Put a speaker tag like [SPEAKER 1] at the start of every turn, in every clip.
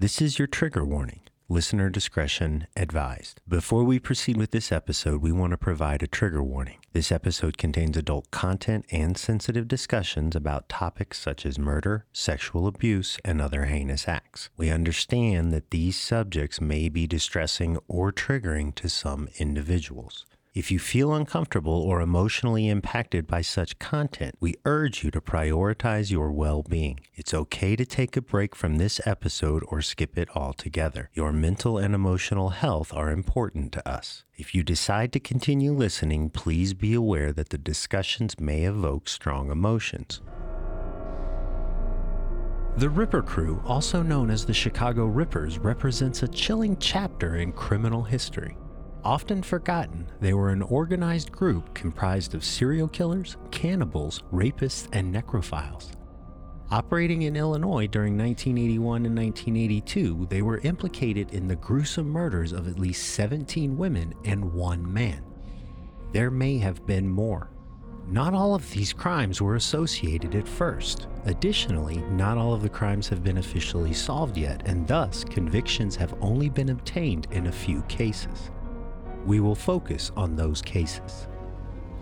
[SPEAKER 1] This is your trigger warning. Listener discretion advised. Before we proceed with this episode, we want to provide a trigger warning. This episode contains adult content and sensitive discussions about topics such as murder, sexual abuse, and other heinous acts. We understand that these subjects may be distressing or triggering to some individuals. If you feel uncomfortable or emotionally impacted by such content, we urge you to prioritize your well being. It's okay to take a break from this episode or skip it altogether. Your mental and emotional health are important to us. If you decide to continue listening, please be aware that the discussions may evoke strong emotions. The Ripper Crew, also known as the Chicago Rippers, represents a chilling chapter in criminal history. Often forgotten, they were an organized group comprised of serial killers, cannibals, rapists, and necrophiles. Operating in Illinois during 1981 and 1982, they were implicated in the gruesome murders of at least 17 women and one man. There may have been more. Not all of these crimes were associated at first. Additionally, not all of the crimes have been officially solved yet, and thus convictions have only been obtained in a few cases we will focus on those cases.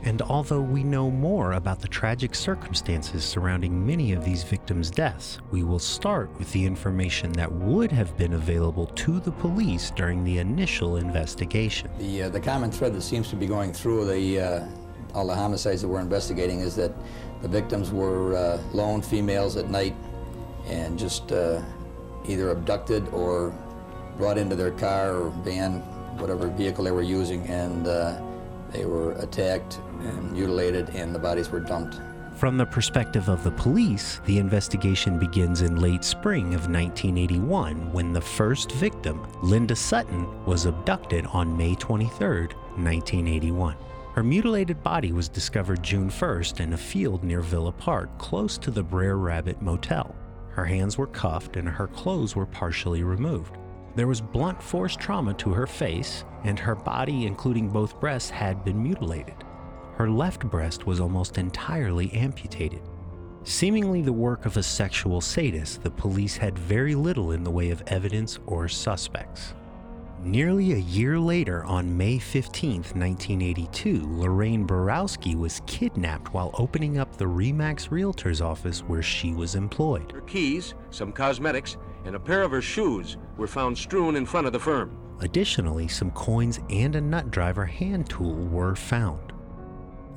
[SPEAKER 1] And although we know more about the tragic circumstances surrounding many of these victims' deaths, we will start with the information that would have been available to the police during the initial investigation.
[SPEAKER 2] The, uh, the common thread that seems to be going through the, uh, all the homicides that we're investigating is that the victims were uh, lone females at night and just uh, either abducted or brought into their car or van whatever vehicle they were using, and uh, they were attacked and mutilated, and the bodies were dumped.
[SPEAKER 1] From the perspective of the police, the investigation begins in late spring of 1981 when the first victim, Linda Sutton, was abducted on May 23, 1981. Her mutilated body was discovered June 1st in a field near Villa Park, close to the Brer Rabbit Motel. Her hands were cuffed and her clothes were partially removed. There was blunt force trauma to her face, and her body, including both breasts, had been mutilated. Her left breast was almost entirely amputated. Seemingly the work of a sexual sadist, the police had very little in the way of evidence or suspects. Nearly a year later, on May 15, 1982, Lorraine Borowski was kidnapped while opening up the Remax Realtors office where she was employed.
[SPEAKER 3] Her keys, some cosmetics, and a pair of her shoes were found strewn in front of the firm.
[SPEAKER 1] Additionally, some coins and a nut driver hand tool were found.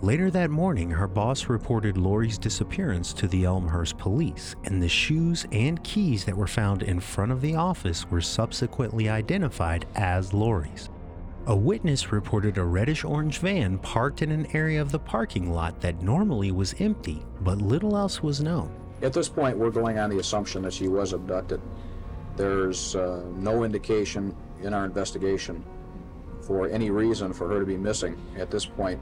[SPEAKER 1] Later that morning, her boss reported Lori's disappearance to the Elmhurst police, and the shoes and keys that were found in front of the office were subsequently identified as Lori's. A witness reported a reddish orange van parked in an area of the parking lot that normally was empty, but little else was known.
[SPEAKER 4] At this point, we're going on the assumption that she was abducted. There's uh, no indication in our investigation for any reason for her to be missing at this point.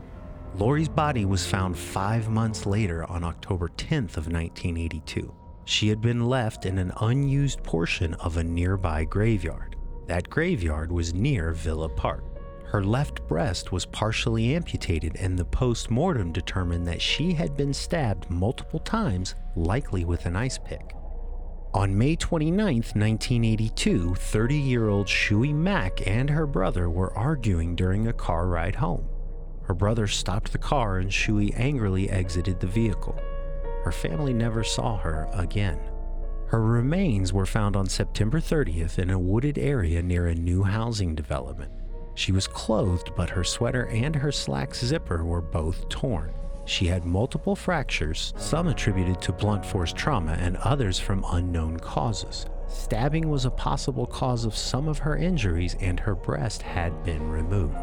[SPEAKER 1] Lori's body was found five months later on October 10th of 1982. She had been left in an unused portion of a nearby graveyard. That graveyard was near Villa Park. Her left breast was partially amputated, and the post mortem determined that she had been stabbed multiple times, likely with an ice pick. On May 29, 1982, 30 year old Shui Mak and her brother were arguing during a car ride home. Her brother stopped the car and Shui angrily exited the vehicle. Her family never saw her again. Her remains were found on September 30th in a wooded area near a new housing development. She was clothed, but her sweater and her slacks zipper were both torn. She had multiple fractures, some attributed to blunt force trauma and others from unknown causes. Stabbing was a possible cause of some of her injuries, and her breast had been removed.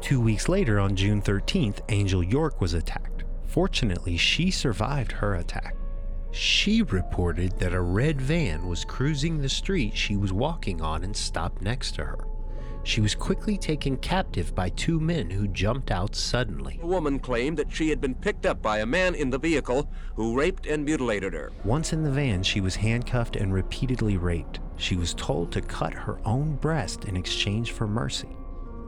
[SPEAKER 1] Two weeks later, on June 13th, Angel York was attacked. Fortunately, she survived her attack. She reported that a red van was cruising the street she was walking on and stopped next to her she was quickly taken captive by two men who jumped out suddenly.
[SPEAKER 3] The woman claimed that she had been picked up by a man in the vehicle who raped and mutilated her.
[SPEAKER 1] Once in the van, she was handcuffed and repeatedly raped. She was told to cut her own breast in exchange for mercy.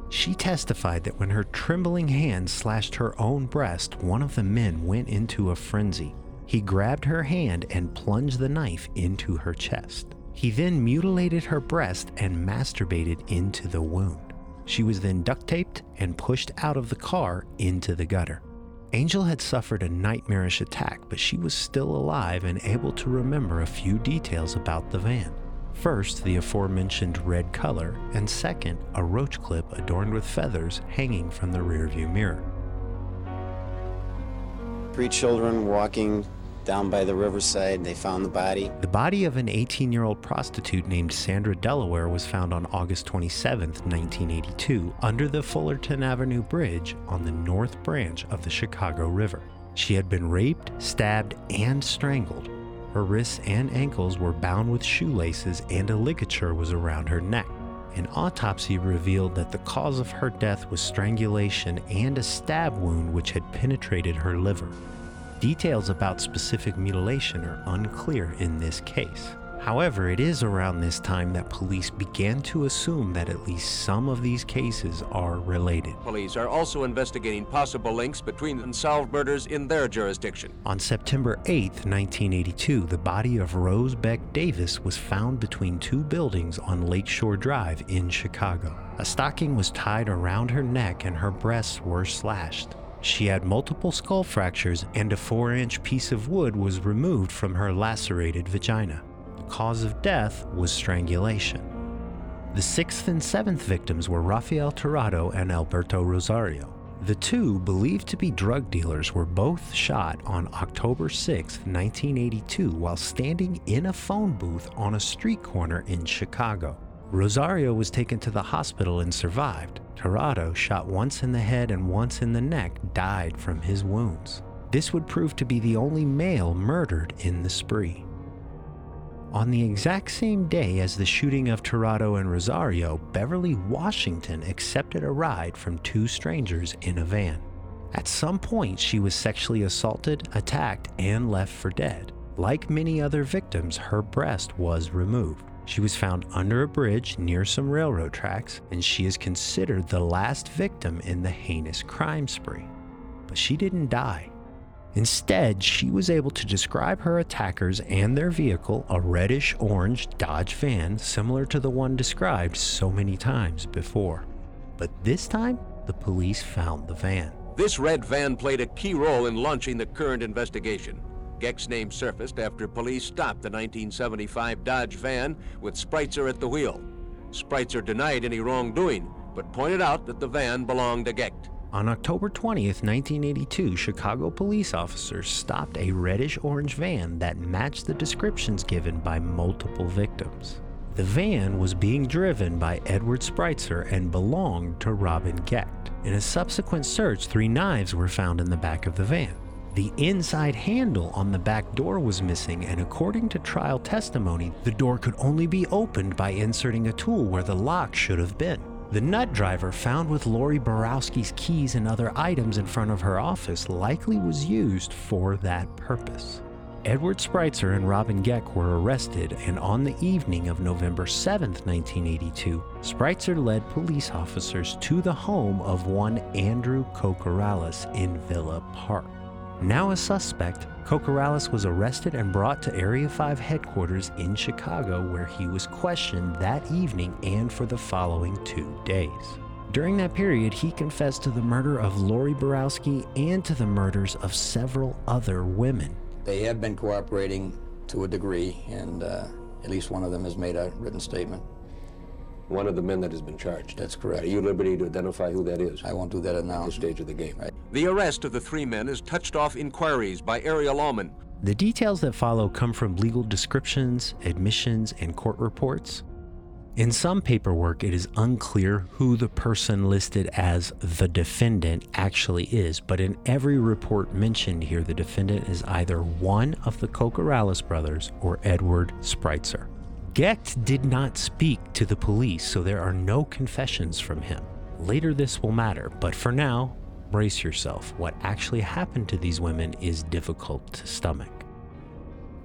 [SPEAKER 1] She testified that when her trembling hand slashed her own breast, one of the men went into a frenzy. He grabbed her hand and plunged the knife into her chest. He then mutilated her breast and masturbated into the wound. She was then duct taped and pushed out of the car into the gutter. Angel had suffered a nightmarish attack, but she was still alive and able to remember a few details about the van. First, the aforementioned red color, and second, a roach clip adorned with feathers hanging from the rearview mirror.
[SPEAKER 5] Three children walking down by the riverside. They found the body.
[SPEAKER 1] The body of an 18 year old prostitute named Sandra Delaware was found on August 27, 1982, under the Fullerton Avenue Bridge on the north branch of the Chicago River. She had been raped, stabbed, and strangled. Her wrists and ankles were bound with shoelaces, and a ligature was around her neck. An autopsy revealed that the cause of her death was strangulation and a stab wound which had penetrated her liver. Details about specific mutilation are unclear in this case. However, it is around this time that police began to assume that at least some of these cases are related.
[SPEAKER 3] Police are also investigating possible links between unsolved murders in their jurisdiction.
[SPEAKER 1] On September 8, 1982, the body of Rose Beck Davis was found between two buildings on Lakeshore Drive in Chicago. A stocking was tied around her neck and her breasts were slashed. She had multiple skull fractures and a 4 inch piece of wood was removed from her lacerated vagina The cause of death was strangulation. The sixth and seventh victims were Rafael Tirado and Alberto Rosario. The two, believed to be drug dealers, were both shot on October 6, 1982, while standing in a phone booth on a street corner in Chicago. Rosario was taken to the hospital and survived. Tirado, shot once in the head and once in the neck, died from his wounds. This would prove to be the only male murdered in the spree. On the exact same day as the shooting of Tirado and Rosario, Beverly Washington accepted a ride from two strangers in a van. At some point, she was sexually assaulted, attacked, and left for dead. Like many other victims, her breast was removed. She was found under a bridge near some railroad tracks, and she is considered the last victim in the heinous crime spree. But she didn't die. Instead, she was able to describe her attackers and their vehicle, a reddish orange Dodge van similar to the one described so many times before. But this time, the police found the van.
[SPEAKER 3] This red van played a key role in launching the current investigation. Gecht's name surfaced after police stopped the 1975 Dodge van with Spreitzer at the wheel. Spreitzer denied any wrongdoing, but pointed out that the van belonged to Gecht.
[SPEAKER 1] On October 20th, 1982, Chicago police officers stopped a reddish orange van that matched the descriptions given by multiple victims. The van was being driven by Edward Spreitzer and belonged to Robin Gecht. In a subsequent search, three knives were found in the back of the van. The inside handle on the back door was missing, and according to trial testimony, the door could only be opened by inserting a tool where the lock should have been. The nut driver found with Lori Borowski's keys and other items in front of her office likely was used for that purpose. Edward Spreitzer and Robin Gecht were arrested, and on the evening of November 7, 1982, Spreitzer led police officers to the home of one Andrew Kokoraleis in Villa Park. Now a suspect, Kokoraleis was arrested and brought to Area 5 headquarters in Chicago, where he was questioned that evening and for the following two days. During that period, he confessed to the murder of Lori Borowski and to the murders of several other women.
[SPEAKER 2] They have been cooperating to a degree, and uh, at least one of them has made a written statement.
[SPEAKER 3] One of the men that has been charged.
[SPEAKER 2] That's correct.
[SPEAKER 3] Are you at liberty to identify who that is?
[SPEAKER 2] I won't do that
[SPEAKER 3] at
[SPEAKER 2] now.
[SPEAKER 3] this stage of the game.
[SPEAKER 2] Right.
[SPEAKER 3] The arrest of the three men has touched off inquiries by area lawmen.
[SPEAKER 1] The details that follow come from legal descriptions, admissions, and court reports. In some paperwork, it is unclear who the person listed as the defendant actually is, but in every report mentioned here, the defendant is either one of the Kokoraleis brothers or Edward Spreitzer. Gecht did not speak to the police, so there are no confessions from him. Later, this will matter, but for now, brace yourself. What actually happened to these women is difficult to stomach.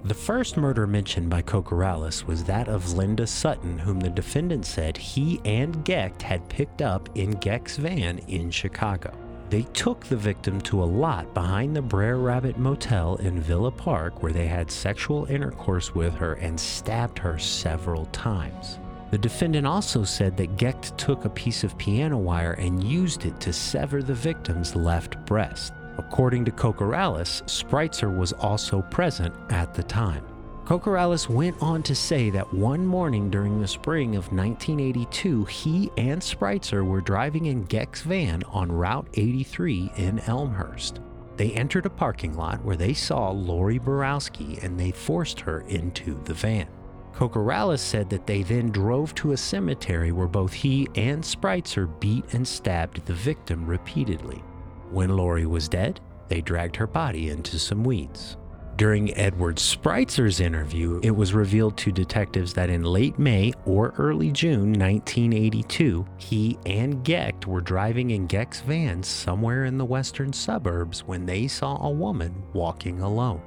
[SPEAKER 1] The first murder mentioned by Kokoraleis was that of Linda Sutton, whom the defendant said he and Gecht had picked up in Gecht's van in Chicago. They took the victim to a lot behind the Brer Rabbit Motel in Villa Park where they had sexual intercourse with her and stabbed her several times. The defendant also said that Gecht took a piece of piano wire and used it to sever the victim's left breast. According to Kokoraleis, Spreitzer was also present at the time. Kokoraleis went on to say that one morning during the spring of 1982, he and Spreitzer were driving in Gecht's van on Route 83 in Elmhurst. They entered a parking lot where they saw Lori Borowski and they forced her into the van. Kokoraleis said that they then drove to a cemetery where both he and Spreitzer beat and stabbed the victim repeatedly. When Lori was dead, they dragged her body into some weeds. During Edward Spreitzer's interview, it was revealed to detectives that in late May or early June 1982, he and Gecht were driving in Gecht's van somewhere in the western suburbs when they saw a woman walking alone.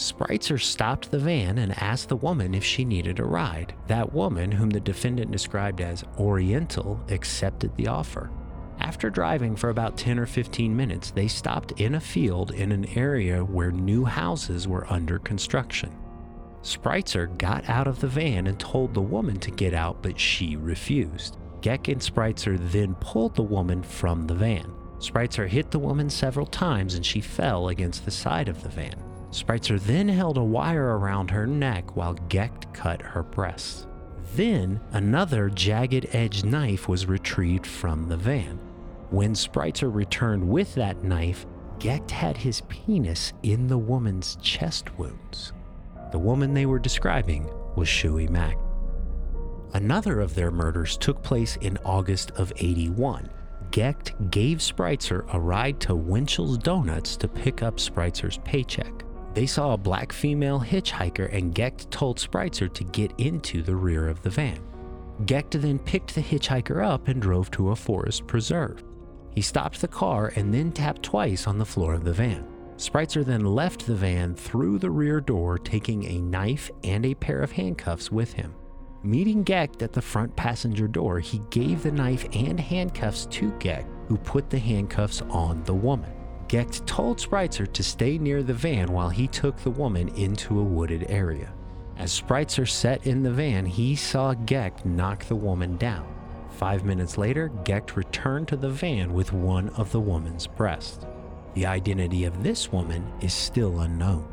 [SPEAKER 1] Spreitzer stopped the van and asked the woman if she needed a ride. That woman, whom the defendant described as Oriental, accepted the offer. After driving for about 10 or 15 minutes, they stopped in a field in an area where new houses were under construction. Spreitzer got out of the van and told the woman to get out, but she refused. Gecht and Spreitzer then pulled the woman from the van. Spreitzer hit the woman several times and she fell against the side of the van. Spreitzer then held a wire around her neck while Gecht cut her breasts. Then another jagged edged knife was retrieved from the van. When Spreitzer returned with that knife, Gecht had his penis in the woman's chest wounds. The woman they were describing was Shui Mak. Another of their murders took place in August of 81. Gecht gave Spreitzer a ride to Winchell's Donuts to pick up Spreitzer's paycheck. They saw a black female hitchhiker and Gecht told Spreitzer to get into the rear of the van. Gecht then picked the hitchhiker up and drove to a forest preserve. He stopped the car and then tapped twice on the floor of the van. Spreitzer then left the van through the rear door, taking a knife and a pair of handcuffs with him. Meeting Gecht at the front passenger door, he gave the knife and handcuffs to Gecht, who put the handcuffs on the woman. Gecht told Spreitzer to stay near the van while he took the woman into a wooded area. As Spreitzer sat in the van, he saw Gecht knock the woman down. Five minutes later, Gecht returned to the van with one of the woman's breasts. The identity of this woman is still unknown.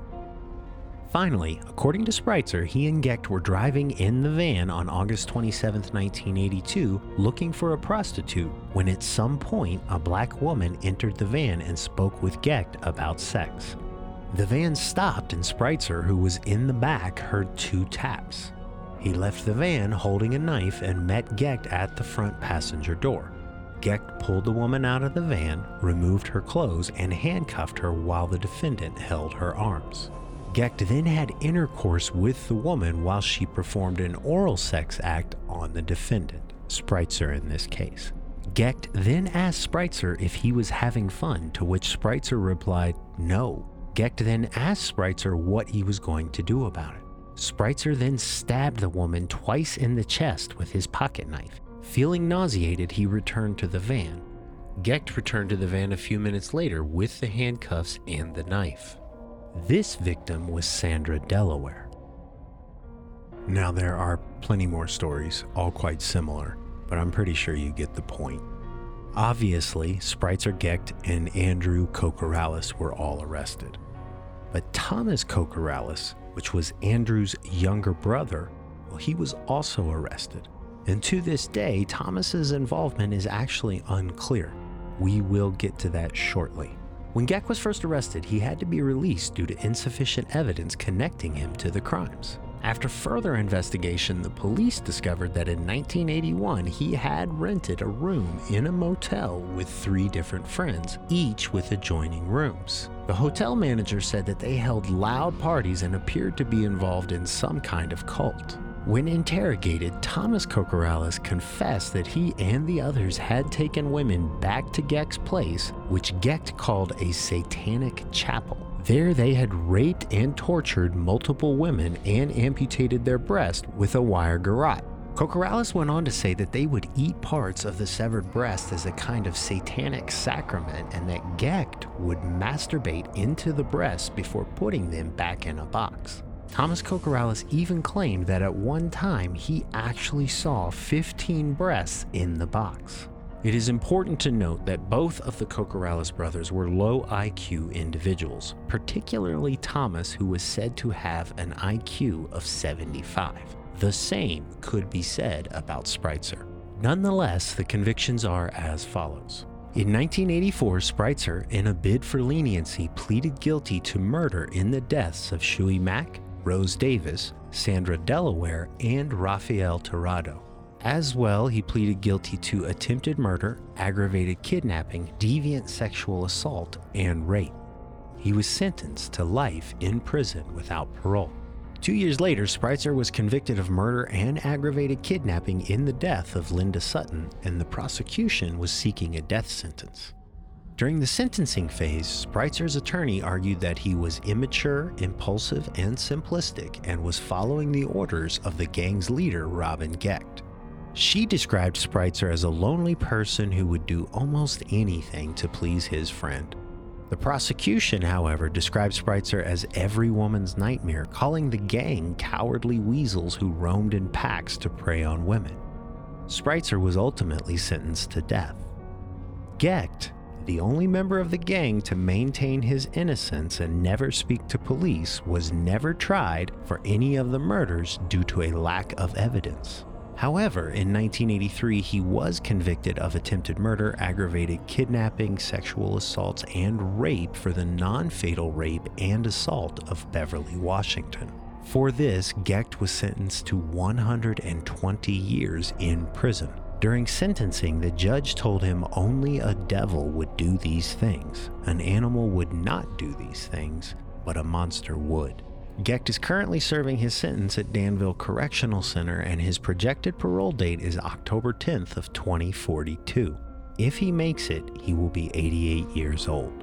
[SPEAKER 1] Finally, according to Spreitzer, he and Gecht were driving in the van on August 27, 1982, looking for a prostitute when at some point a black woman entered the van and spoke with Gecht about sex. The van stopped and Spreitzer, who was in the back, heard two taps. He left the van holding a knife and met Gecht at the front passenger door. Gecht pulled the woman out of the van, removed her clothes, and handcuffed her while the defendant held her arms. Gecht then had intercourse with the woman while she performed an oral sex act on the defendant, Spreitzer in this case. Gecht then asked Spreitzer if he was having fun, to which Spreitzer replied, no. Gecht then asked Spreitzer what he was going to do about it. Spreitzer then stabbed the woman twice in the chest with his pocket knife. Feeling nauseated, he returned to the van. Gecht returned to the van a few minutes later with the handcuffs and the knife. This victim was Sandra Delaware. Now, there are plenty more stories, all quite similar, but I'm pretty sure you get the point. Obviously, Spreitzer Gecht and Andrew Kokoraleis were all arrested. But Thomas Kokoraleis which was Andrew's younger brother, well, he was also arrested. And to this day, Thomas's involvement is actually unclear. We will get to that shortly. When Gecht was first arrested, he had to be released due to insufficient evidence connecting him to the crimes. After further investigation, the police discovered that in 1981 he had rented a room in a motel with three different friends, each with adjoining rooms. The hotel manager said that they held loud parties and appeared to be involved in some kind of cult. When interrogated, Thomas Kokoraleis confessed that he and the others had taken women back to Gecht's place, which Gecht called a satanic chapel. There, they had raped and tortured multiple women and amputated their breast with a wire garrote. Kokoraleis went on to say that they would eat parts of the severed breast as a kind of satanic sacrament and that Gecht would masturbate into the breasts before putting them back in a box. Thomas Kokoraleis even claimed that at one time he actually saw 15 breasts in the box. It is important to note that both of the Kokoraleis brothers were low IQ individuals, particularly Thomas, who was said to have an IQ of 75. The same could be said about Spreitzer. Nonetheless, the convictions are as follows. In 1984, Spreitzer, in a bid for leniency, pleaded guilty to murder in the deaths of Shui Mak, Rose Davis, Sandra Delaware, and Rafael Tirado. As well, he pleaded guilty to attempted murder, aggravated kidnapping, deviant sexual assault, and rape. He was sentenced to life in prison without parole. Two years later, Spreitzer was convicted of murder and aggravated kidnapping in the death of Linda Sutton, and the prosecution was seeking a death sentence. During the sentencing phase, Spreitzer's attorney argued that he was immature, impulsive, and simplistic and was following the orders of the gang's leader, Robin Gecht. She described Spreitzer as a lonely person who would do almost anything to please his friend. The prosecution, however, described Spreitzer as every woman's nightmare, calling the gang cowardly weasels who roamed in packs to prey on women. Spreitzer was ultimately sentenced to death. Gecht, the only member of the gang to maintain his innocence and never speak to police, was never tried for any of the murders due to a lack of evidence. However, in 1983, he was convicted of attempted murder, aggravated kidnapping, sexual assaults, and rape for the non fatal rape and assault of Beverly Washington. For this, Gecht was sentenced to 120 years in prison. During sentencing, the judge told him only a devil would do these things. An animal would not do these things, but a monster would. Gecht is currently serving his sentence at Danville Correctional Center and his projected parole date is October 10th of 2042. If he makes it, he will be 88 years old.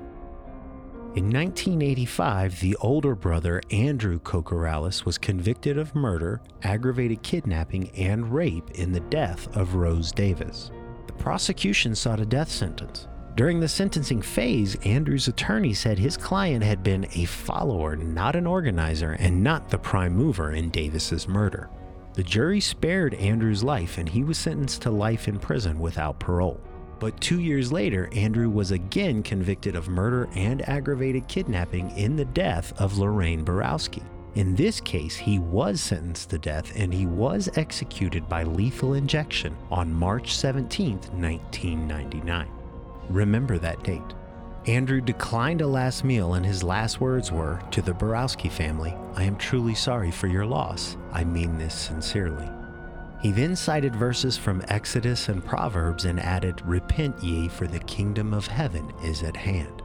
[SPEAKER 1] In 1985, the older brother, Andrew Kokoraleis, was convicted of murder, aggravated kidnapping, and rape in the death of Rose Davis. The prosecution sought a death sentence. During the sentencing phase, Andrew's attorney said his client had been a follower, not an organizer, and not the prime mover in Davis's murder. The jury spared Andrew's life and he was sentenced to life in prison without parole. But two years later, Andrew was again convicted of murder and aggravated kidnapping in the death of Lorraine Borowski. In this case, he was sentenced to death and he was executed by lethal injection on March 17, 1999. Remember that date. Andrew declined a last meal, and his last words were To the Borowski family, I am truly sorry for your loss. I mean this sincerely. He then cited verses from Exodus and Proverbs and added, Repent ye, for the kingdom of heaven is at hand.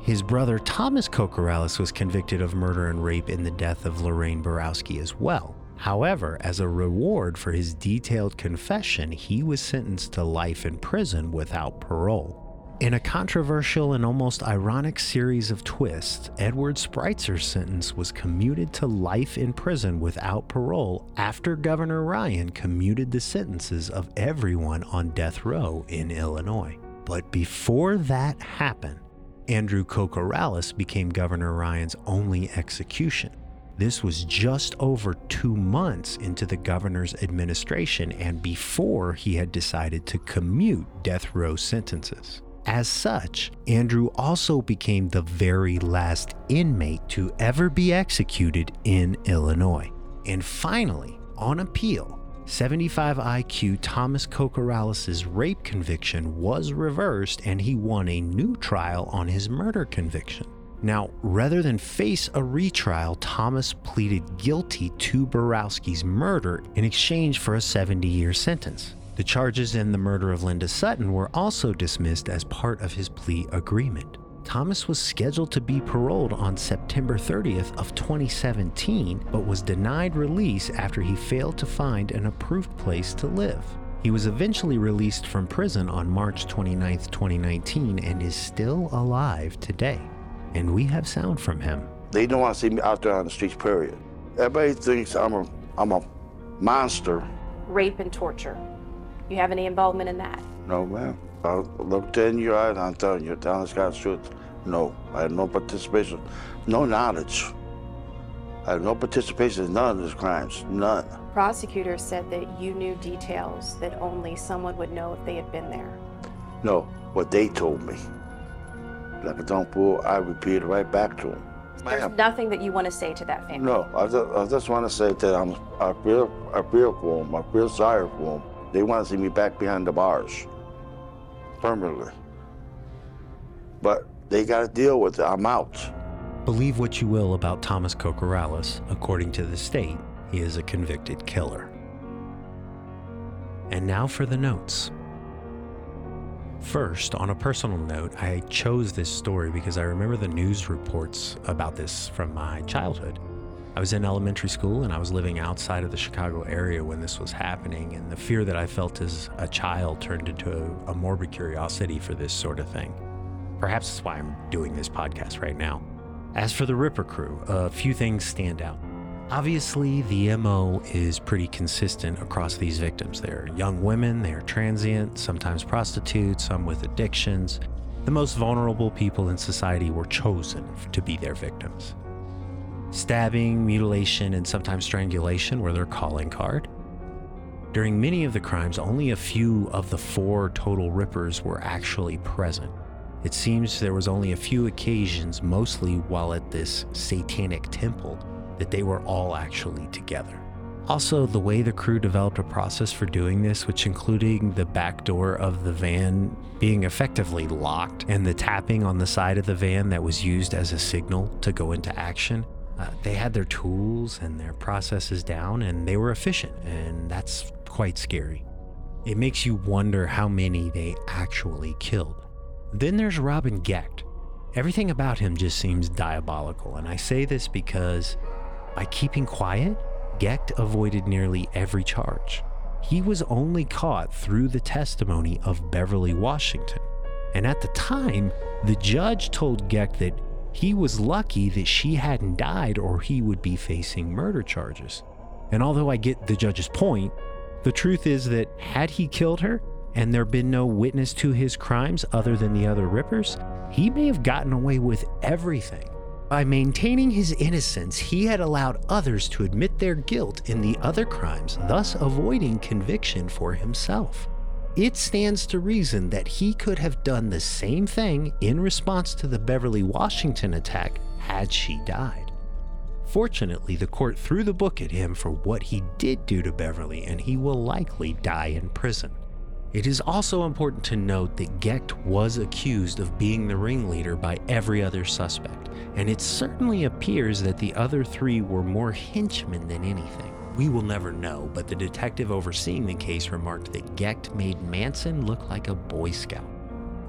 [SPEAKER 1] His brother Thomas Kokoraleis was convicted of murder and rape in the death of Lorraine Borowski as well. However, as a reward for his detailed confession, he was sentenced to life in prison without parole. In a controversial and almost ironic series of twists, Edward Spreitzer's sentence was commuted to life in prison without parole after Governor Ryan commuted the sentences of everyone on death row in Illinois. But before that happened, Andrew Kokoraleis became Governor Ryan's only execution. This was just over two months into the governor's administration and before he had decided to commute death row sentences. As such, Andrew also became the very last inmate to ever be executed in Illinois. And finally, on appeal, 75 IQ Thomas Kokoraleis' rape conviction was reversed and he won a new trial on his murder conviction. Now, rather than face a retrial, Thomas pleaded guilty to Borowski's murder in exchange for a 70 year sentence. The charges in the murder of Linda Sutton were also dismissed as part of his plea agreement. Thomas was scheduled to be paroled on September 30th of 2017, but was denied release after he failed to find an approved place to live. He was eventually released from prison on March 29, 2019, and is still alive today and we have sound from him.
[SPEAKER 6] They don't want to see me out there on the streets, period. Everybody thinks I'm a, I'm a monster rape and torture. You have any involvement in that?
[SPEAKER 7] No, ma'am. I looked in your eyes and I'm telling you, honest God's truth. No, I had no participation, no knowledge. I have no participation in none of these crimes, none.
[SPEAKER 6] Prosecutors said that you knew details that only someone would know if they had been there.
[SPEAKER 7] No, what they told me. Like a don't fool, I repeated right back to them.
[SPEAKER 6] There's nothing that you want to say to that family.
[SPEAKER 7] No, I just, I just want to say that I'm, I feel, I feel for them. I feel sorry for them. They want to see me back behind the bars, permanently. But they got to deal with it. I'm out.
[SPEAKER 1] Believe what you will about Thomas Kokoraleis, according to the state, he is a convicted killer. And now for the notes. First, on a personal note, I chose this story because I remember the news reports about this from my childhood. I was in elementary school and I was living outside of the Chicago area when this was happening, and the fear that I felt as a child turned into a, a morbid curiosity for this sort of thing. Perhaps that's why I'm doing this podcast right now. As for the Ripper crew, a few things stand out. Obviously, the MO is pretty consistent across these victims. They're young women, they're transient, sometimes prostitutes, some with addictions. The most vulnerable people in society were chosen to be their victims. Stabbing, mutilation, and sometimes strangulation were their calling card. During many of the crimes, only a few of the four total Rippers were actually present. It seems there was only a few occasions, mostly while at this satanic temple, that they were all actually together. Also, the way the crew developed a process for doing this, which including the back door of the van being effectively locked and the tapping on the side of the van that was used as a signal to go into action, uh, they had their tools and their processes down and they were efficient, and that's quite scary. It makes you wonder how many they actually killed. Then there's Robin Gecht. Everything about him just seems diabolical, and I say this because by keeping quiet, Gecht avoided nearly every charge. He was only caught through the testimony of Beverly Washington. And at the time, the judge told Gecht that he was lucky that she hadn't died or he would be facing murder charges. And although I get the judge's point, the truth is that had he killed her and there been no witness to his crimes other than the other Rippers, he may have gotten away with everything. By maintaining his innocence, he had allowed others to admit their guilt in the other crimes, thus avoiding conviction for himself. It stands to reason that he could have done the same thing in response to the Beverly Washington attack had she died. Fortunately, the court threw the book at him for what he did do to Beverly, and he will likely die in prison. It is also important to note that Gecht was accused of being the ringleader by every other suspect, and it certainly appears that the other three were more henchmen than anything. We will never know, but the detective overseeing the case remarked that Gecht made Manson look like a Boy Scout.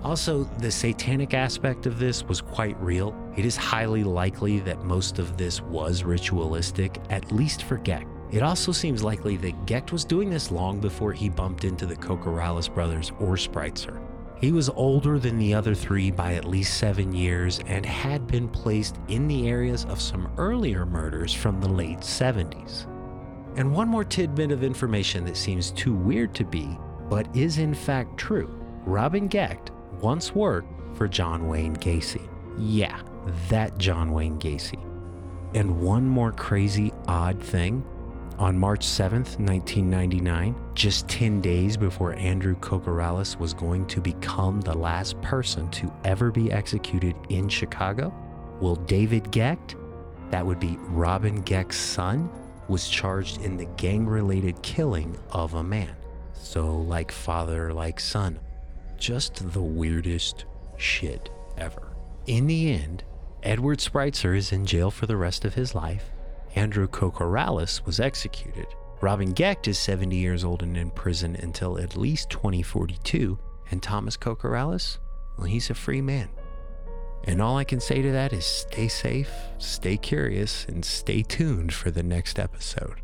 [SPEAKER 1] Also, the satanic aspect of this was quite real. It is highly likely that most of this was ritualistic, at least for Gecht. It also seems likely that Gecht was doing this long before he bumped into the Kokoraleis brothers or Spreitzer. He was older than the other three by at least seven years and had been placed in the areas of some earlier murders from the late 70s. And one more tidbit of information that seems too weird to be, but is in fact true. Robin Gecht once worked for John Wayne Gacy. Yeah, that John Wayne Gacy. And one more crazy, odd thing on March 7th, 1999, just 10 days before Andrew Kokoraleis was going to become the last person to ever be executed in Chicago, will David Gecht, that would be Robin Gecht's son, was charged in the gang related killing of a man. So, like father, like son. Just the weirdest shit ever. In the end, Edward Spreitzer is in jail for the rest of his life. Andrew Kokoraleis was executed. Robin Gecht is 70 years old and in prison until at least 2042. And Thomas Kokoraleis, well, he's a free man. And all I can say to that is stay safe, stay curious, and stay tuned for the next episode.